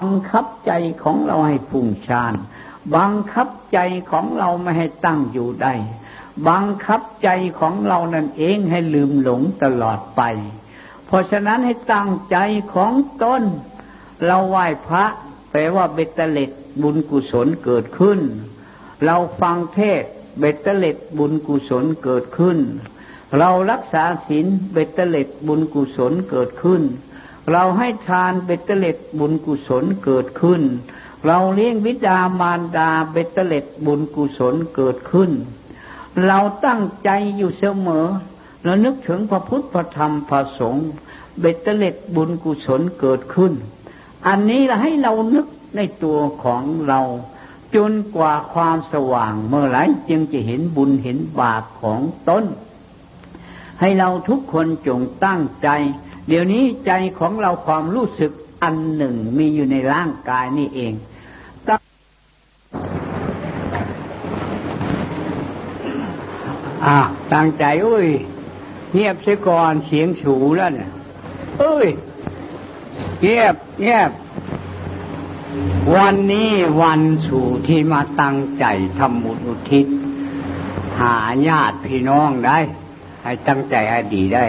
บังคับใจของเราให้พุ่งชานบังคับใจของเราไม่ให้ตั้งอยู่ได้ บังคับใจของเรานั่นเองให้ลืมหลงตลอดไป เพราะฉะนั้นให้ตั้งใจของตนเราไหว้พระแปลว่าเบตเตล็ดบุญกุศลเกิดขึ้น เราฟังเทศเบตเตเล็ดบุญกุศลเกิดขึ้น เรารักษาศีลเบตเตเล็ดบุญกุศลเกิดขึ้น เราให้ทานเบตเตเล็ดบุญกุศลเกิดขึ้น เราเลี้ยงวิดามารดาเบตเตเล็ดบุญกุศลเกิดขึ้น เราตั้งใจอยู่เสมอเรานึกถึงพระพุทธพระธรรมพระสงฆ์เบตเตเล็ดบุญกุศลเกิดขึ้น อันนี้เราให้เรานึกในตัวของเราจนกว่าความสว่างเมื่อไหร่จึงจะเห็นบุญเห็นบาปของตนให้เราทุกคนจงตั้งใจ เดี๋ยวนี้ใจของเราความรู้สึกอันหนึ่งมีอยู่ในร่างกายนี่เองอ่าตั้งใจอุ้ย เงียบเสียก่อนเสียงสูแล้วเนี่ยเอ้ย เงียบเงียบ วันนี้วันสู่ที่มาตั้งใจทำบุญอุทิศ หาญาติพี่น้องได้ ให้ตั้งใจให้ดีได้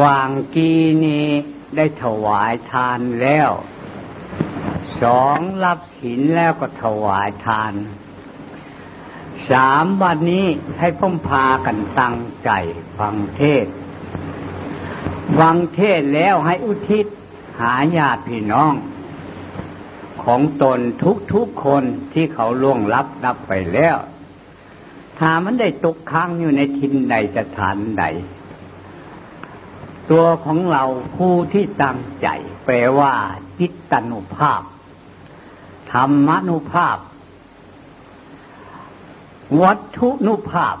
วางกีนี้ได้ถวายทานแล้ว สองรับศีลแล้วก็ถวายทาน สามวันนี้ให้พ่มพากันตั้งใจฟังเทศ ฟังเทศแล้วให้อุทิศหาญาติพี่น้อง ของตนทุกๆคนที่เขาล่วงลับนับไปแล้วถ้ามันได้ตกค้างอยู่ในทินใดสถานใด ตัวของเราผู้ที่ตั้งใจ แปลว่า จิตตนุภาพ ธรรมนุภาพ วัตถุนุภาพ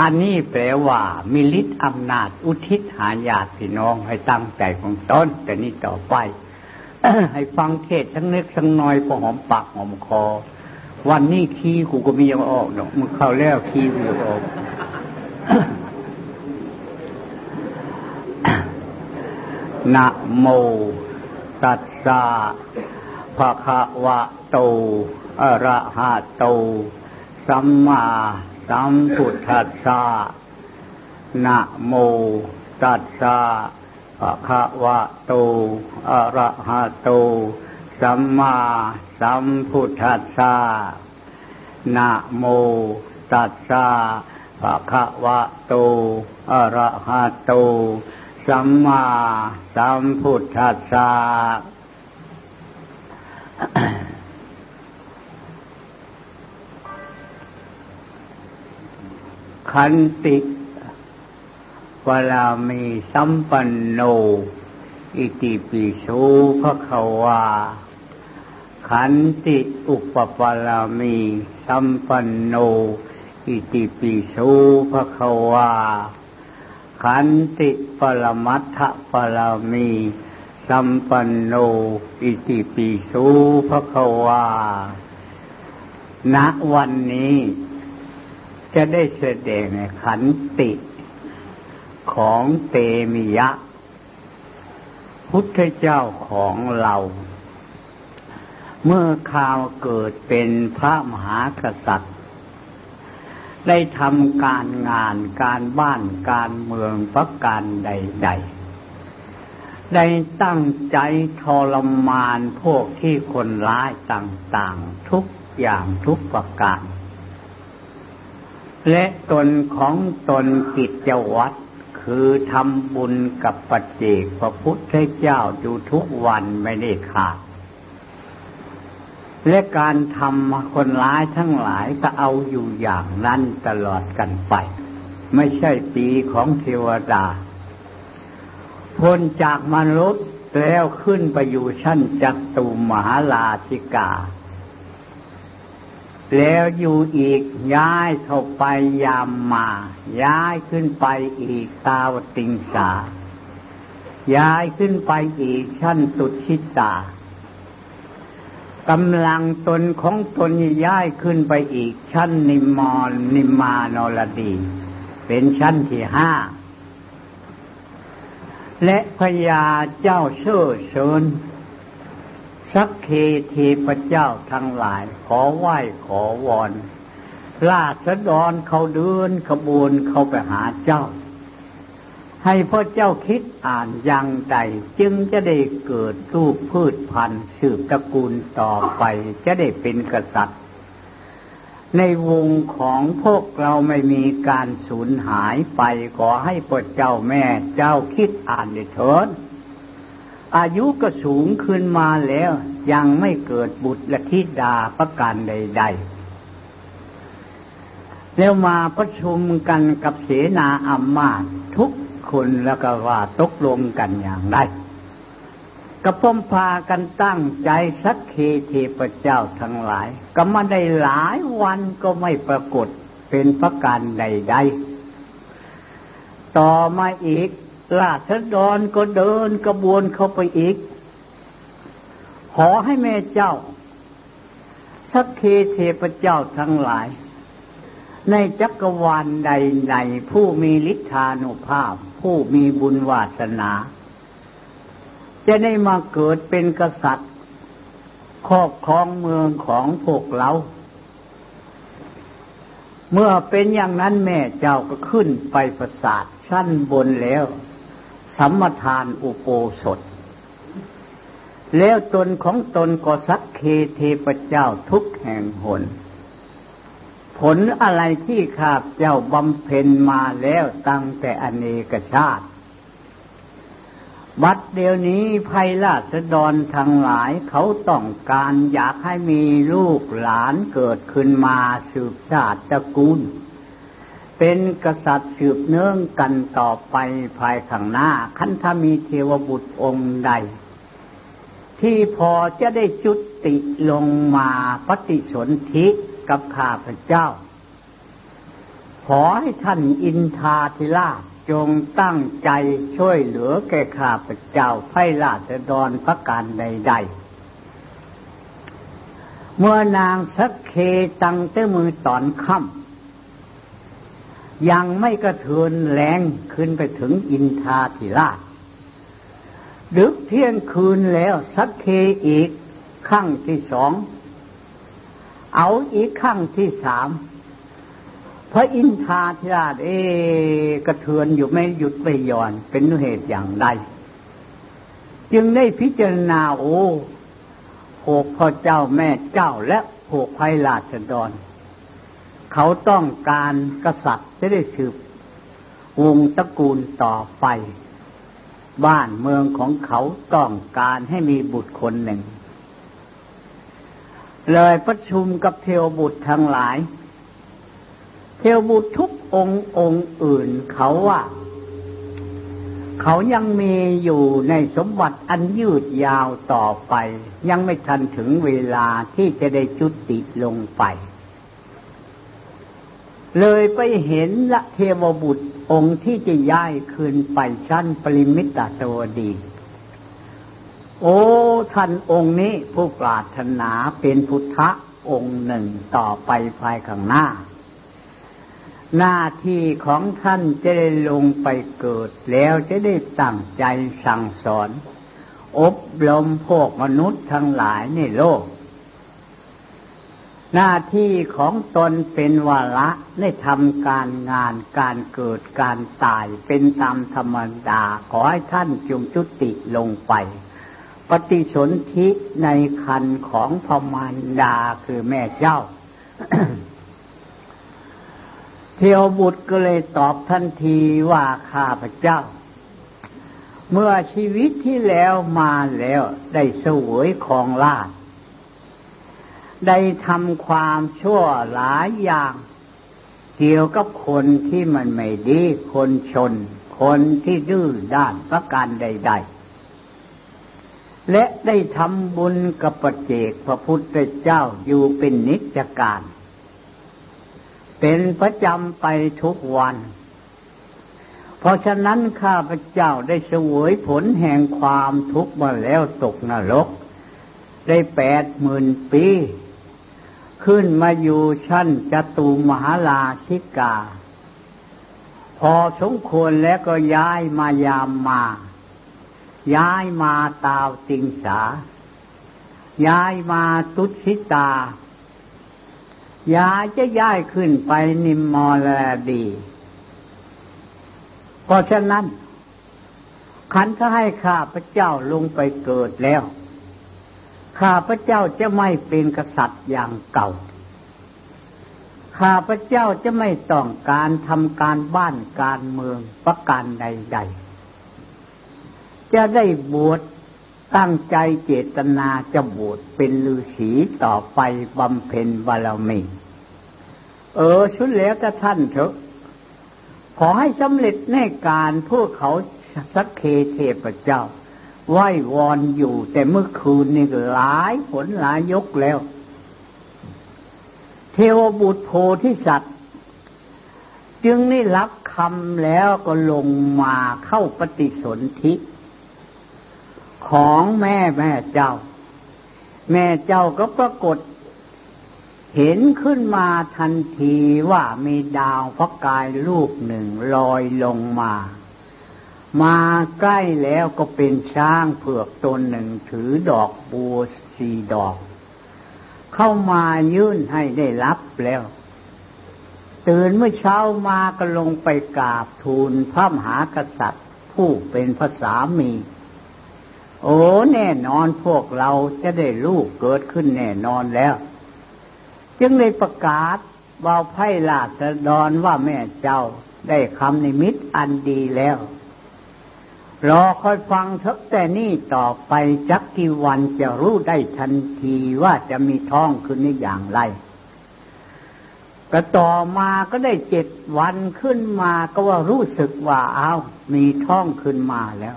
อันนี้แปลว่ามีฤทธิ์อำนาจ อุทิศหาญาติพี่น้องให้ตั้งใจของตนแต่นี้ต่อไปให้ฟังเทศทั้งเล็กทั้งน้อยพอหอมปากหอมคอ วันนี้ขี้กูก็มียังออกเนาะมึงเข้าแล้วขี้กูออก นะโมตัสสะภะคะวะโต อะระหะโต สัมมาสัมพุทธัสสะนะโมตัสสะภะคะวะโต อะระหะโต สัมมาสัมพุทธัสสะนะโมตัสสะภะคะวะโต อะระหะโต สัมมาสัมพุทธัสสะขันติวลามีสัมปันโน อิติปิโสภะคะวา ขันติอุปปาลามีสัมปันโน อิติปิโสภะคะวา ขันติปรมัตถปาลามีสัมปันโนอิติปิโสภะคะวา ณวันนี้จะได้แสดงขันติของเตมิยะ พุทธเจ้าของเรา เมื่อข่าวเกิดเป็นพระมหากษัตริย์ ได้ทำการงานการบ้านการเมืองประการใด ๆ ได้ตั้งใจทรมานพวกที่คนร้ายต่างๆ ทุกอย่างทุกประการ และตนของตนกิจวัตรคือทำบุญกับปัจเจกพระพุทธเจ้าอยู่ทุกวันไม่ได้ขาด และการทำคนร้ายทั้งหลายก็เอาอยู่อย่างนั้นตลอดกันไป ไม่ใช่ปีของเทวดาพ้นจากมนุษย์แล้วขึ้นไปอยู่ชั้นจักตุมหาลาธิกา แล้วอยู่อีกย้ายเข้าไปยามมา ย้ายขึ้นไปอีกตาวติงสา ย้ายขึ้นไปอีกชั้นตุชิตา กำลังตนของตนย้ายขึ้นไปอีก ชั้นนิมอนนิมานรดี เป็นชั้นที่ห้า และพญาเจ้าเชื่อเชิญสักเคเทพเจ้าทั้งหลาย ขอไหว้ขอวอนราษฎรเขาเดินขบวนเขาไปหาเจ้า ให้พ่อเจ้าคิดอ่านอย่างใดจึงจะได้เกิดรูปพืชพันธุ์สืบตระกูลต่อไป จะได้เป็นกษัตริย์ ในวงของพวกเราไม่มีการสูญหายไปขอให้พ่อเจ้าแม่เจ้าคิดอ่านได้เถิดอายุก็สูงขึ้นมาแล้ว ยังไม่เกิดบุตรและธิดาประการใด ๆแล้วมาประชุมกันกับเสนาอามาตทุก คนแล้วก็ว่าตกลงกันอย่างไรกระพ้มพากันตั้งใจสักเคเทพระเจ้าทั้งหลาย ก็มาได้หลายวันก็ไม่ปรากฏเป็นประการใดๆ ต่อมาอีกราษฎรก็เดินกระบวนเข้าไปอีก ขอให้แม่เจ้า สักเคเทพเจ้าทั้งหลาย ในจักรวาลใดๆผู้มีฤทธานุภาพ ผู้มีบุญวาสนา จะได้มาเกิดเป็นกษัตริย์ ครอบครองเมืองของพวกเรา เมื่อเป็นอย่างนั้นแม่เจ้าก็ขึ้นไปประสาทชั้นบนแล้ว สัมทานอุโปสถ แล้วตนของตนก็สักเคเทพเจ้าทุกแห่งหน ผลอะไรที่ข้าพเจ้าบำเพ็ญมาแล้วตั้งแต่อเนกชาติ บัดเดี๋ยวนี้ภัยราษฎรทั้งหลายเขาต้องการอยากให้มีลูกหลานเกิดขึ้นมาสืบชาติตระกูล เป็นกษัตริย์สืบเนื่องกันต่อไปภายข้างหน้า คันถ้ามีเทวบุตรองค์ใด ที่พอจะได้จุติลงมาปฏิสนธิ กับข้าพเจ้า ขอให้ท่านอินทาธิราชจงตั้งใจช่วยเหลือแก่ข้าพเจ้าไพราชดรประการใด ๆ เมื่อนางสักเคตั้งเต้มือตอนค่ำยังไม่กระเทือนแรงขึ้นไปถึงอินทาธิราชดึกเที่ยงคืนแล้วสักเคอีกขั้งที่สอง เอาอีกขั้งที่สามพระอินทาธิราชเอกระเทือนอยู่ไม่หยุดไม่ย่อนเป็นเหตุอย่างใด จึงได้พิจารณาโอ้หกพ่อเจ้าแม่เจ้าและหกไพราชดร เขาต้องการกษัตริย์จะได้สืบ วงตระกูลต่อไป บ้านเมืองของเขาต้องการให้มีบุตรคนหนึ่ง เลยประชุมกับเทวบุตรทั้งหลาย เทวบุตรทุกองค์องค์อื่นเขาว่า เขายังมีอยู่ในสมบัติอันยืดยาวต่อไป ยังไม่ทันถึงเวลาที่จะได้จุติลงไป เลยไปเห็นละเทวบุตรองค์ที่จะย้ายคืนไปชั้นปริมิตาสวดี โอ้ ท่านองค์นี้ผู้ปรารถนาเป็นพุทธะองค์หนึ่งต่อไปภายข้างหน้า หน้าที่ของท่านจะได้ลงไปเกิดแล้วจะได้ตั้งใจสั่งสอน อบรมพวกมนุษย์ทั้งหลายในโลก หน้าที่ของตนเป็นวาระได้ทำการงานการเกิดการตายเป็นตามธรรมดาขอให้ท่านจงจุติลงไป ปฏิสนธิในคันของพมารดาคือแม่เจ้า เทวบุตรก็เลยตอบทันทีว่าข้าพเจ้า เมื่อชีวิตที่แล้วมาแล้วได้เสวยของลาดได้ทำความชั่วหลายอย่าง เกี่ยวกับคนที่มันไม่ดี คนชน คนที่ดื้อด้านประการใด ๆ และได้ทำบุญกับปเจกพระพุทธเจ้าอยู่เป็นนิจการ เป็นประจำไปทุกวัน เพราะฉะนั้นข้าพเจ้าได้เสวยผลแห่งความทุกข์มาแล้วตกนรก ได้แปดหมื่นปี ขึ้นมาอยู่ชั้นจตุมหาลาชิกา พอสมควรแล้วก็ย้ายมายามมา ย้ายมาตาวติงสา ย้ายมาตุชิตายาจะย้ายขึ้นไปนิมมอลดี เพราะฉะนั้น ขันถ้าให้ข้าพระเจ้าลงไปเกิดแล้ว ข้าพระเจ้าจะไม่เป็นกษัตริย์อย่างเก่า ข้าพระเจ้าจะไม่ต้องการทำการบ้านการเมืองประการใดๆ จะได้บวชตั้งใจเจตนาจะบวชเป็นฤาษีต่อไปบำเพ็ญบารมี เออชุดแล้วแต่ท่านเถอะ ขอให้สำเร็จในการพวกเขาสักเคเทพเจ้า ไหว้วอนอยู่แต่เมื่อคืนนี่หลายผลหลายยกแล้ว เทวบุตรโพธิสัตว์ จึงได้รับคำแล้วก็ลงมาเข้าปฏิสนธิ ของแม่แม่เจ้า แม่เจ้าก็ปรากฏ เห็นขึ้นมาทันทีว่ามีดาวพระกายลูกหนึ่งลอยลงมา มาใกล้แล้วก็เป็นช้างเผือกตนหนึ่งถือดอกบัวสีดอก เข้ามายื่นให้ได้รับแล้วตื่นเมื่อเช้ามาก็ลงไปกราบทูลพระมหากษัตริย์ ผู้เป็นภาษามี โอ้แน่นอนพวกเราจะได้ลูกเกิดขึ้นแน่นอนแล้ว จึงเลยประกาศว่าไพ่ลาสดอนว่าแม่เจ้าได้คำนิมิตอันดีแล้ว รอคอยฟังเถอะแต่นี่ต่อไปจักกี่วันจะรู้ได้ทันทีว่าจะมีท้องขึ้นในอย่างไรก็ต่อมาก็ได้เจ็ดวันขึ้นมาก็ว่ารู้สึกว่าเอ้ามีท้องขึ้นมาแล้ว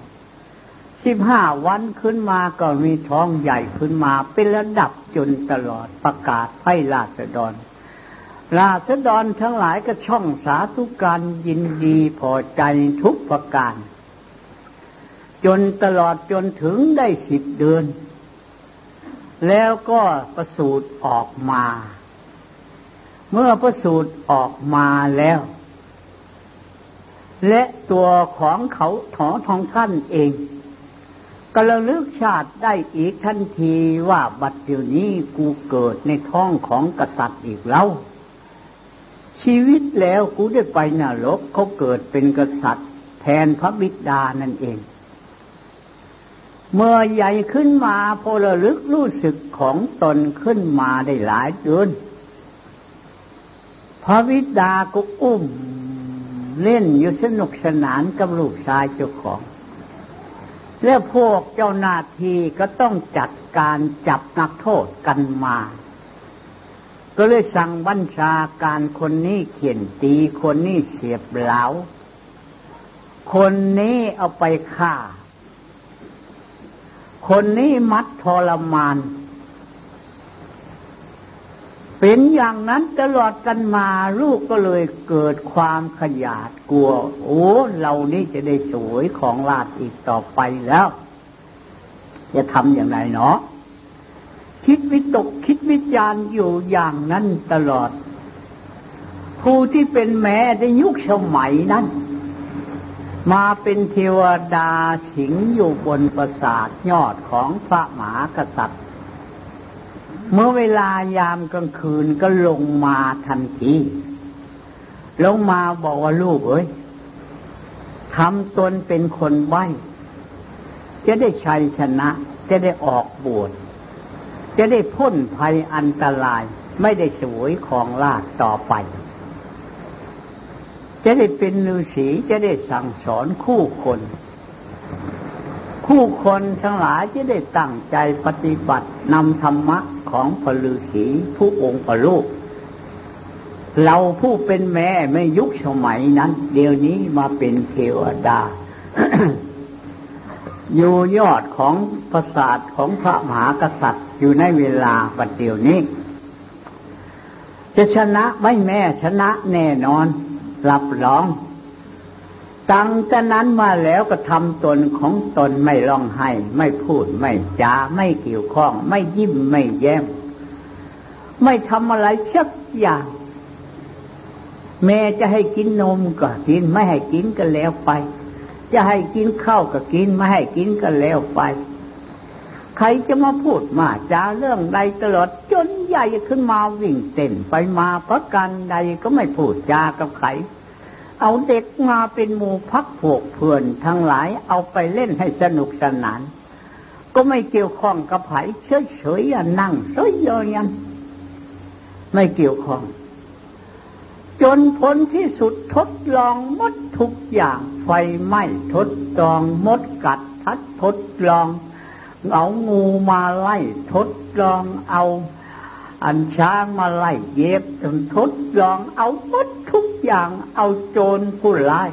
สิบห้าวันขึ้นมาก็มีท้องใหญ่ขึ้นมาเป็นระดับจนตลอดประกาศให้ราษฎร ราษฎรทั้งหลายก็ช่องสาธุการยินดีพอใจทุกประการ จนตลอดจนถึงได้สิบเดือน แล้วก็ประสูตรออกมา เมื่อประสูตรออกมาแล้วและตัวของเขาถอทองท่านเอง ก็ระลึกชาติได้อีกทันทีว่าบัดเดี๋ยวนี้กูเกิดในท้องของกษัตริย์อีกแล้ว ชีวิตแล้วกูได้ไปนรกเขาเกิดเป็นกษัตริย์ แทนพระบิดานั่นเอง เมื่อใหญ่ขึ้นมาพอระลึกรู้สึกของตนขึ้นมาได้หลายเดือนพระบิดาก็อุ้มเล่นอยู่สนุกสนานกับลูกชายเจ้าของ แล้วพวกเจ้าหน้าที่ก็ต้องจัดการจับนักโทษกันมา ก็เลยสั่งบัญชาการคนนี้เขียนตีคนนี้เสียบเหลาคนนี้เอาไปฆ่า คนนี้มัดทรมาน เป็นอย่างนั้นตลอดกันมาลูกก็เลยเกิดความขยาดกลัว โอ้เรานี่จะได้สวยของลาดอีกต่อไปแล้ว จะทำอย่างไรเนาะคิดวิตกคิดวิจารณ์อยู่อย่างนั้นตลอด ผู้ที่เป็นแม่ในยุคสมัยนั้น มาเป็นเทวดาสิงอยู่บนปราสาทยอดของพระมหากษัตริย์ เมื่อเวลายามกลางคืนก็ลงมาทันทีลงมาบอกว่าลูกเอ้ยทำตนเป็นคนใบ้จะได้ชัยชนะ จะได้ออกบวชจะได้พ้นภัยอันตราย ไม่ได้สวยของลาดต่อไป จะได้เป็นฤาษีจะได้สั่งสอนคู่คน ผู้คนทั้งหลายจะได้ตั้งใจปฏิบัตินำธรรมะของพระฤาษีผู้องค์พระลูก เราผู้เป็นแม่ไม่ยุคสมัยนั้น เดี๋ยวนี้มาเป็นเทวดา อยู่ยอดของปราสาทของพระมหากษัตริย์อยู่ในเวลาปัจเดี๋ยวนี้ จะชนะไม่แม่ชนะแน่นอนรับรอง ตั้งแต่นั้นมาแล้วก็ทำตนของตนไม่ร้องไห้ ไม่พูดไม่จาไม่เกี่ยวข้อง ไม่ยิ้มไม่แย้ม ไม่ทำอะไรสักอย่าง แม่จะให้กินนมก็กินไม่ให้กินก็แล้วไป จะให้กินข้าวก็กินไม่ให้กินก็แล้วไป ใครจะมาพูดมาจาเรื่องใดตลอดจนใหญ่ขึ้นมาวิ่งเต้นไปมาเพระการใดก็ไม่พูดจากับใคร เอาเด็กมาเป็นหมู่พักพวกเพื่อนทั้งหลายเอาไปเล่นให้สนุกสนาน ก็ไม่เกี่ยวข้องกับไผ่เฉยๆนั่งเฉยๆยันไม่เกี่ยวข้อง จนผลที่สุดทดลองมดทุกอย่าง ไฟไหม้ทดลองมดกัดทัดทดลอง เอางูมาไล่ทดลองเอา อันช้างมาไล่เย็บจนทดลองเอามด ทุกอย่างเอาโจรผู้ร้าย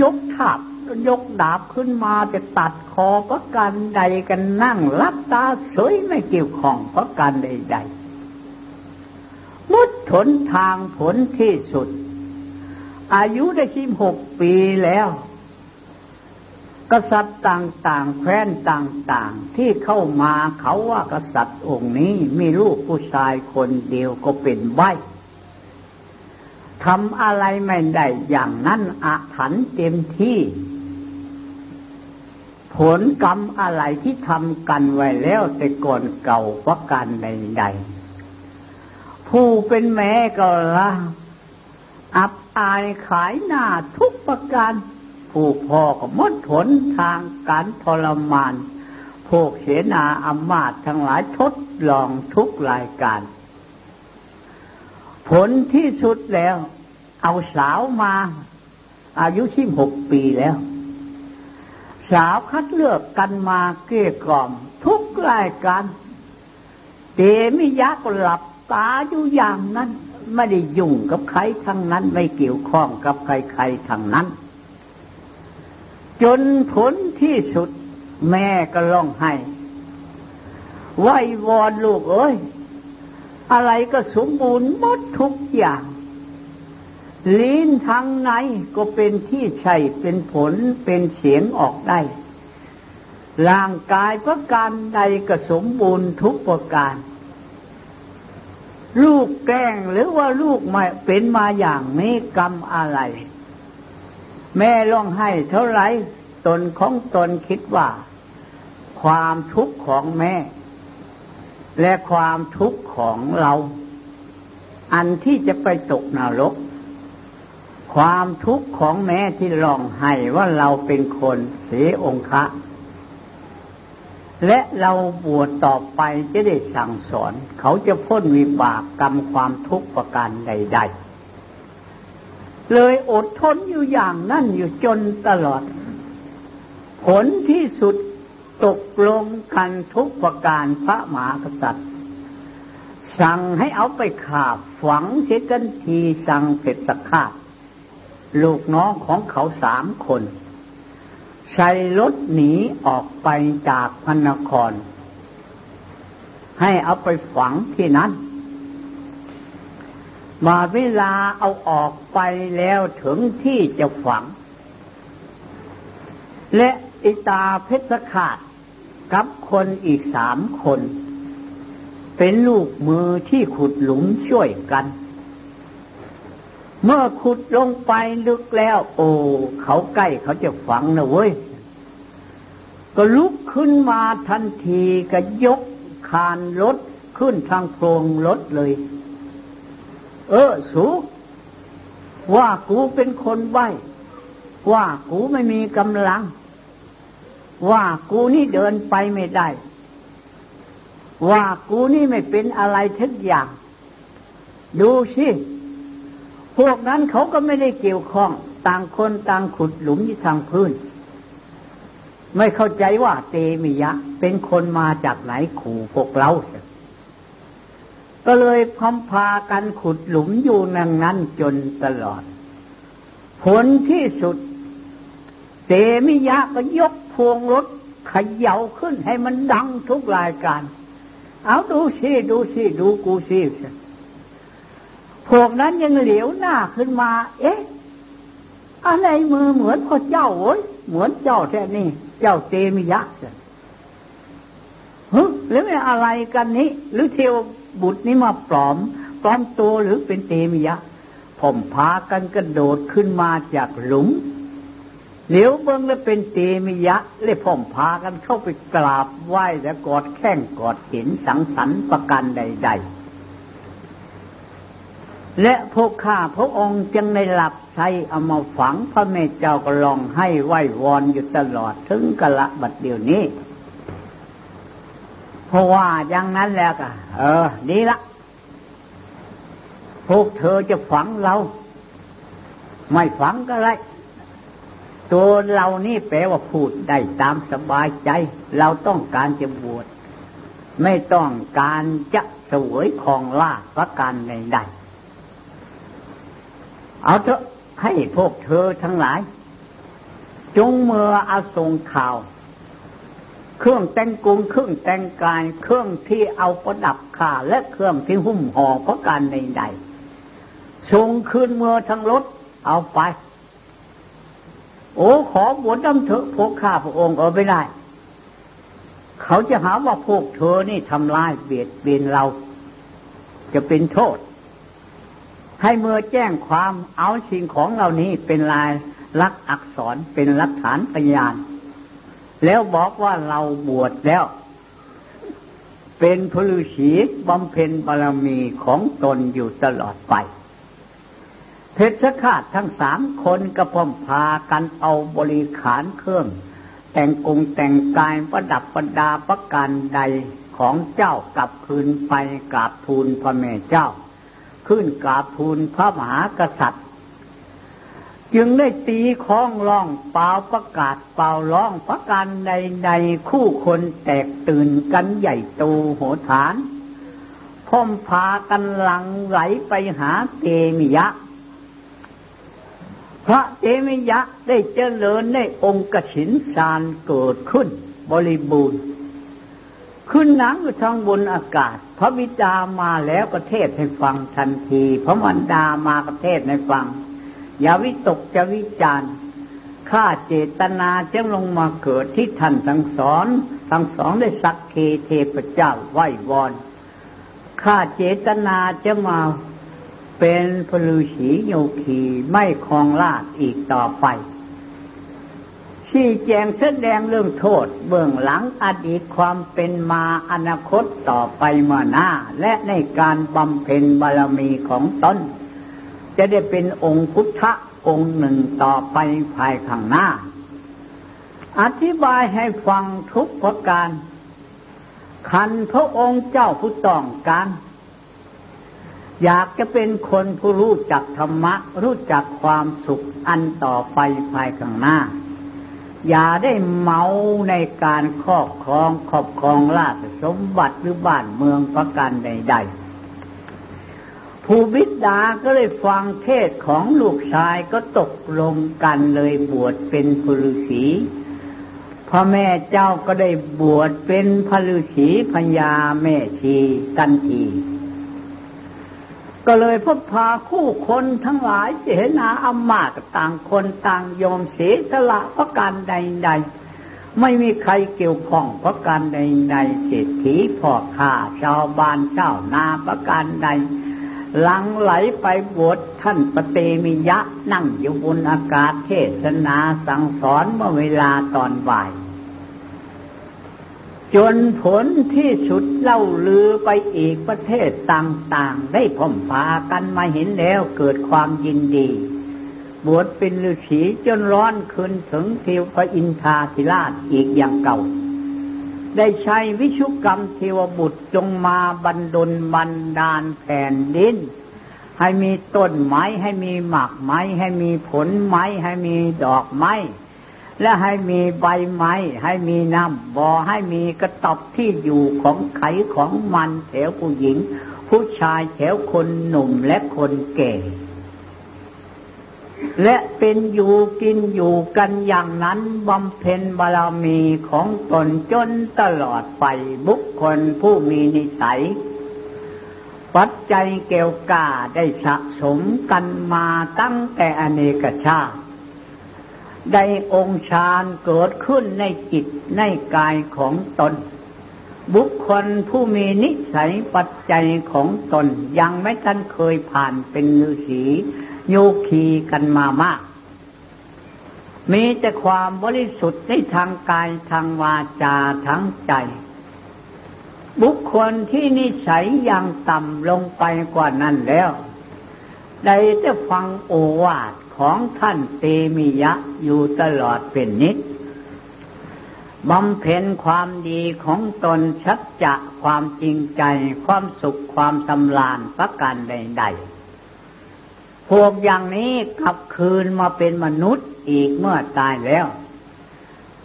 ยกถาบยกดาบขึ้นมาจะตัดคอพระกันใดกันนั่งรับตาเฉยไม่เกี่ยวของพระกันใดๆมุดถนทางผลที่สุด อายุได้สิบหกปีแล้ว กษัตริย์ต่างๆแคว้นต่างๆ ที่เข้ามาเขาว่ากษัตริย์องค์นี้มีลูกผู้ชายคนเดียวก็เป็นใบ ทำอะไรไม่ได้อย่างนั้นอาถรรพ์เต็มที่ ผลกรรมอะไรที่ทำกันไว้แล้วแต่ก่อนเก่าว่าการใดๆผู้เป็นแม่ก็ละอับอายขายหน้าทุกประการผู้พ่อก็มดผลทางการทรมาน พวกเสนาอำมาตย์ทั้งหลายทดลองทุกรายการ ผลที่สุดแล้ว เอาสาวมา อายุสิบหกปีแล้ว สาวคัดเลือกกันมาเกลี้ยกล่อม ทุกรายการเตมิยะก็หลับตาอยู่อย่างนั้น ไม่ได้ยุ่งกับใครทั้งนั้น ไม่เกี่ยวข้องกับใครๆทั้งนั้น จนผลที่สุดแม่ก็ร้องไห้ไหววอนลูกเอ้ย อะไรก็สมบูรณ์หมดทุกอย่างลิ้นทางในก็เป็นที่ใช่เป็นผลเป็นเสียงออกได้ ร่างกายประการใดก็สมบูรณ์ทุกประการ ลูกแกล้งหรือว่าลูกมาเป็นมาอย่างนี้กรรมอะไร แม่ร้องไห้เท่าไรตนของตนคิดว่า ความทุกข์ของแม่ และความทุกข์ของเรา อันที่จะไปตกนรก ความทุกข์ของแม่ที่ร้องไห้ว่าเราเป็นคนเสียองค์ะและเราบวชต่อไปจะได้สั่งสอน เขาจะพ้นวิบากกรรมความทุกข์ประการใด ๆ เลยอดทนอยู่อย่างนั่นอยู่จนตลอด ผลที่สุด ตกลงกันทุกประการพระมหากษัตริย์ สั่งให้เอาไปขาบฝังเสียกันทีสั่งเผ็ดสักขาดลูกน้องของเขาสามคนใช้รถหนีออกไปจากพนคร ให้เอาไปฝังที่นั้น มาเวลาเอาออกไปแล้วถึงที่จะฝัง และอิตาเพชรขาด กับคนอีกสามคน เป็นลูกมือที่ขุดหลุมช่วยกัน เมื่อขุดลงไปลึกแล้ว โอ้เขาใกล้เขาจะฝังนะเว้ย ก็ลุกขึ้นมาทันทีก็ยกคานรถขึ้นทางโพรงรถเลย เออสูว่ากูเป็นคนใบ้ว่ากูไม่มีกำลัง ว่ากูนี่เดินไปไม่ได้ ว่ากูนี่ไม่เป็นอะไรทุกอย่าง ดูสิพวกนั้นเขาก็ไม่ได้เกี่ยวข้อง ต่างคนต่างขุดหลุมที่ทางพื้น ไม่เข้าใจว่าเตมิยะ เป็นคนมาจากไหนขู่พวกเราก็เลยพมพากันขุดหลุมอยู่นั่งนั้นจนตลอด ผลที่สุด เตมิยะก็ยก พวงรถขย่าขึ้นให้มันดังทุกรายการ เอาดูสิดูสิดูกูสิพวกนั้นยังเหลียวหน้าขึ้นมา เอ๊ะ อะไรมือเหมือนพ่อเจ้าโอ้ยเหมือนเจ้าแท้นี่ เจ้าเตมิยะเฮ้ยหรือไม่อะไรกันนี้ หรือเทวบุตรนี้มาปลอม ปลอมตัวหรือเป็นเตมิยะผมพากันกระโดดขึ้นมาจากหลุม เหลียวเบิ้งแล้วเป็นเตมิยะเลยพ่อมพากันเข้าไปกราบไหว้และกอดแข้งกอดเห็นสังสรรค์ประการใด ๆ และพวกข้าพระองค์จึงในหลับใช้เอามาฝังพระเมตเจ้าก็ลองให้ไหว้วอนอยู่ตลอดถึงกะละบัดเดียวนี้ เพราะว่าอย่างนั้นแล้วก็เออนี่ละ พวกเธอจะฝังเรา ไม่ฝังก็ไร ตัวเรานี่แปลว่าพูดได้ตามสบายใจ เราต้องการจะบวชไม่ต้องการจะสวยของล่าประการใดๆเอาเถอะให้พวกเธอทั้งหลาย จงเมื่อเอาส่งข่าว เครื่องแต่งกุงเครื่องแต่งกาย เครื่องที่เอาประดับข่าและเครื่องที่หุ้มห่อประการใดๆส่งคืนเมื่อทั้งรถเอาไป โอ้ขอบวชน้ำเถอะพวกข้าพระองค์เออไม่ได้ เขาจะหาว่าพวกเธอนี่ทำลายเบียดเบียนเรา จะเป็นโทษ ให้เมื่อแจ้งความเอาสิ่งของเหล่านี้เป็นลายลักษณอักษรเป็นหลักฐานพยาน แล้วบอกว่าเราบวชแล้ว เป็นพลุชีบำเพ็ญบารมีของตนอยู่ตลอดไป เพชฌฆาตทั้งสามคนกระพมพากันเอาบริขารเครื่อง แต่งกงแต่งกายประดับประดาประการใดของเจ้ากลับคืนไปกราบทูลพระแม่เจ้า ขึ้นกราบทูลพระมหากษัตริย์ จึงได้ตีข้องร้องเปล่าประกาศเปล่าร้องประการใดใดคู่คนแตกตื่นกันใหญ่โตโหฐาน พมพากันหลังไหลไปหาเตมิยะ พระเตมิยะได้เจริญในองค์กสินสารเกิดขึ้น บริบูรณ์ ขึ้นหนังอยู่ทางบนอากาศ พระบิดามาแล้วก็เทศให้ฟังทันที พระมันดามาก็เทศให้ฟัง อย่าวิตกจะวิจารณ์ข้าเจตนาจะลงมาเกิดที่ท่านทั้งสอนทั้งสองได้สักเคเทพเจ้าไหว้วอนข้าเจตนาจะมา เป็นพลูสีโยคีไม่คลองลาดอีกต่อไปชี้แจงแสดงเรื่องโทษ เบื้องหลังอดีตความเป็นมาอนาคตต่อไปมาหน้า และในการบำเพ็ญบารมีของตนจะได้เป็นองค์พุทธองค์หนึ่งต่อไปภายข้างหน้า อธิบายให้ฟังทุกประการขันพระองค์เจ้าผู้ต้องการ อยากจะเป็นคนผู้รู้จักธรรมะ รู้จักความสุขอันต่อไปภายข้างหน้า อย่าได้เมาในการครอบครองครอบครองราชสมบัติหรือบ้านเมืองประการใดๆผู้บิดาก็เลยฟังเทศของลูกชายก็ตกลงกันเลยบวชเป็นพฤษีพ่อแม่เจ้าก็ได้บวชเป็นพฤษีพญาแม่ชีกันที ก็เลยพบพาคู่คนทั้งหลายเสนาอมาตต่างคนต่างยอมเสียสละประการใดๆ ไม่มีใครเกี่ยวข้องประการใดๆเศรษฐีพ่อข้าชาวบ้านเจ้านาประการใดหลังไหลไปบวชท่านปเตมิยะนั่งอยู่บนอากาศเทศนาสั่งสอนเมื่อเวลาตอนบ่าย จนผลที่สุดเล่าลือไปอีกประเทศต่างๆ ได้พมพากันมาเห็นแล้วเกิดความยินดี บวชเป็นฤาษีจนร้อนคืนถึงเทวพระอินทาธิราชอีกอย่างเก่า ได้ใช้วิชุกรรมเทวบุตรจงมาบันดลบันดาลแผ่นดิน ให้มีต้นไม้ให้มีหมากไม้ให้มีผลไม้ให้มีดอกไม้ และให้มีใบไม้ให้มีน้ำบ่อให้มีกระตอบที่อยู่ของไขของมันแถวผู้หญิง ผู้ชายแถวคนหนุ่มและคนแก่ และเป็นอยู่กินอยู่กันอย่างนั้นบำเพ็ญบารมีของตนจนตลอดไปบุคคลผู้มีนิสัยปัจจัยเกี่ยวกาได้สะสมกันมาตั้งแต่อเนกชาติ ได้องค์ฌานเกิดขึ้นในจิตในกายของตน บุคคลผู้มีนิสัยปัจจัยของตนยังไม่ทันเคยผ่านเป็นฤาษีโยคีกันมามาก มีแต่ความบริสุทธิ์ในทางกายทางวาจาทั้งใจ บุคคลที่นิสัยยังต่ำลงไปกว่านั้นแล้ว ได้จะฟังโอวาท ของท่านเตมิยะอยู่ตลอดเป็นนิดบำเพ็ญความดีของตนชัดจะความจริงใจความสุขความสำราญประการใดๆพวกอย่างนี้กลับคืนมาเป็นมนุษย์อีกเมื่อตายแล้ว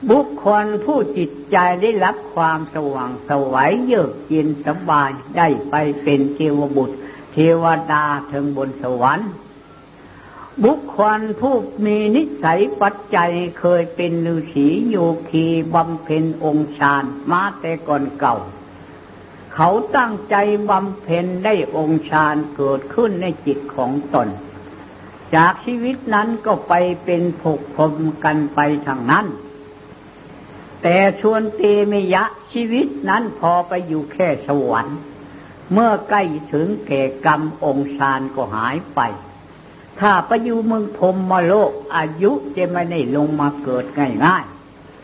บุคคลผู้จิตใจได้รับความสว่างสวัยเยือกเย็นสบายได้ไปเป็นเทวบุตร เทวดาถึงบนสวรรค์ บุคคลผู้มีนิสัยปัจจัยเคยเป็นฤาษีโยคีบำเพ็ญองค์ฌานมาแต่ก่อนเก่า เขาตั้งใจบำเพ็ญได้องค์ฌานเกิดขึ้นในจิตของตน จากชีวิตนั้นก็ไปเป็นผกพมกันไปทางนั้น แต่ชวนเตมิยะชีวิตนั้นพอไปอยู่แค่สวรรค์ เมื่อใกล้ถึงแก่กรรมองค์ฌานก็หายไป ถ้าไปอยู่เมืองพรมมาโลก อายุจะไม่ได้ลงมาเกิดง่าย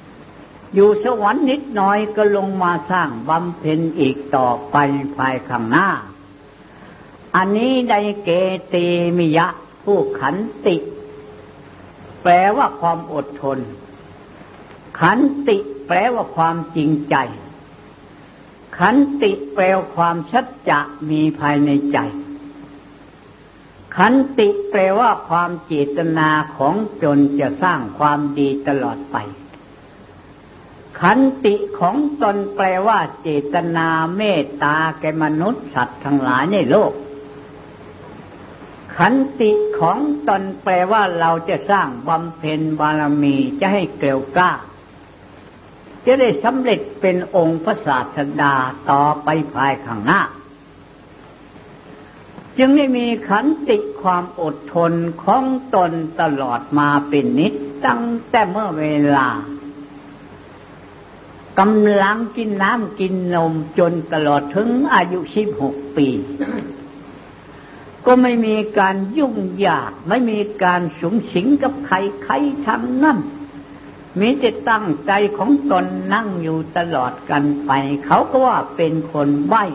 ๆ อยู่สวรรค์นิดหน่อยก็ลงมาสร้างบำเพ็ญอีกต่อไปภายข้างหน้า อันนี้ไดเกเตมิยะ ผู้ขันติ แปลว่าความอดทน ขันติแปลว่าความจริงใจ ขันติแปลว่าความชัดจะมีภายในใจ ขันติแปลว่าความเจตนาของจนจะสร้างความดีตลอดไป ขันติของตนแปลว่าเจตนาเมตตาแก่มนุษย์สัตว์ทั้งหลายในโลก ขันติของตนแปลว่าเราจะสร้างบำเพ็ญบารมีจะให้เกลียวกล้า จะได้สำเร็จเป็นองค์พระศาสดาต่อไปภายข้างหน้า จึงได้มีขันติความอดทนของตนตลอดมาเป็นนิดตั้งแต่เมื่อเวลากำลังกินน้ำกินนมจนตลอดถึงอายุสิบหกปี ก็ไม่มีการยุ่งยากไม่มีการสูงสิงกับใครใครทำนั่นมีแต่ตั้งใจของตนนั่งอยู่ตลอดกันไป เขาก็ว่าเป็นคนใบ้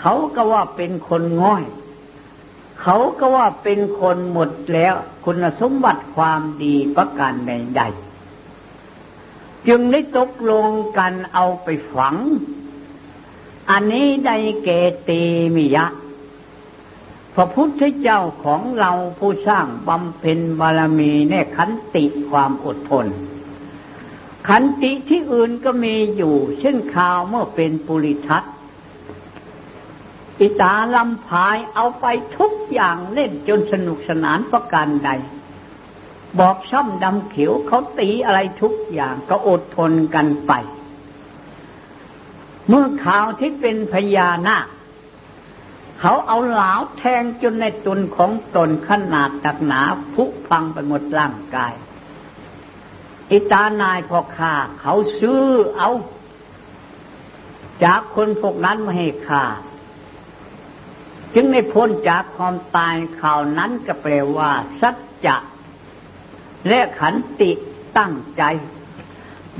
เขาก็ว่าเป็นคนง่อย เขาก็ว่าเป็นคนหมดแล้วคุณสมบัติความดีประการใดๆจึงได้ตกลงกันเอาไปฝัง อันนี้ได้เกตมิยะ พระพุทธเจ้าของเราผู้สร้างบำเพ็ญบารมีในขันติความอดทน ขันติที่อื่นก็มีอยู่ เช่นข่าวเมื่อเป็นปุริทัต อิตาลำพายเอาไปทุกอย่างเล่นจนสนุกสนานประการใด บอกช่ำดำเขียวเขาตีอะไรทุกอย่างก็อดทนกันไป เมื่อข่าวที่เป็นพญานาคเขาเอาหลาวแทงจนในตุนของตนขนาดตักหนาพุพังไปหมดร่างกายอิตานายพอข่าเขาซื้อเอา จากคนพวกนั้นมาให้ข่า จึงไม่พ้นจากความตายข่าวนั้นก็แปลว่า สัจจะและขันติตั้งใจ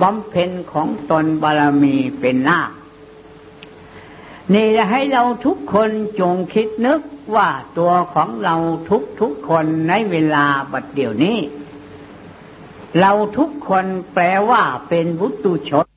บำเพ็ญของตนบารมีเป็นหน้า นี่จะให้เราทุกคนจงคิดนึกว่าตัวของเราทุกทุกคนในเวลาบัดเดี๋ยวนี้ เราทุกคนแปลว่าเป็นวุตุชน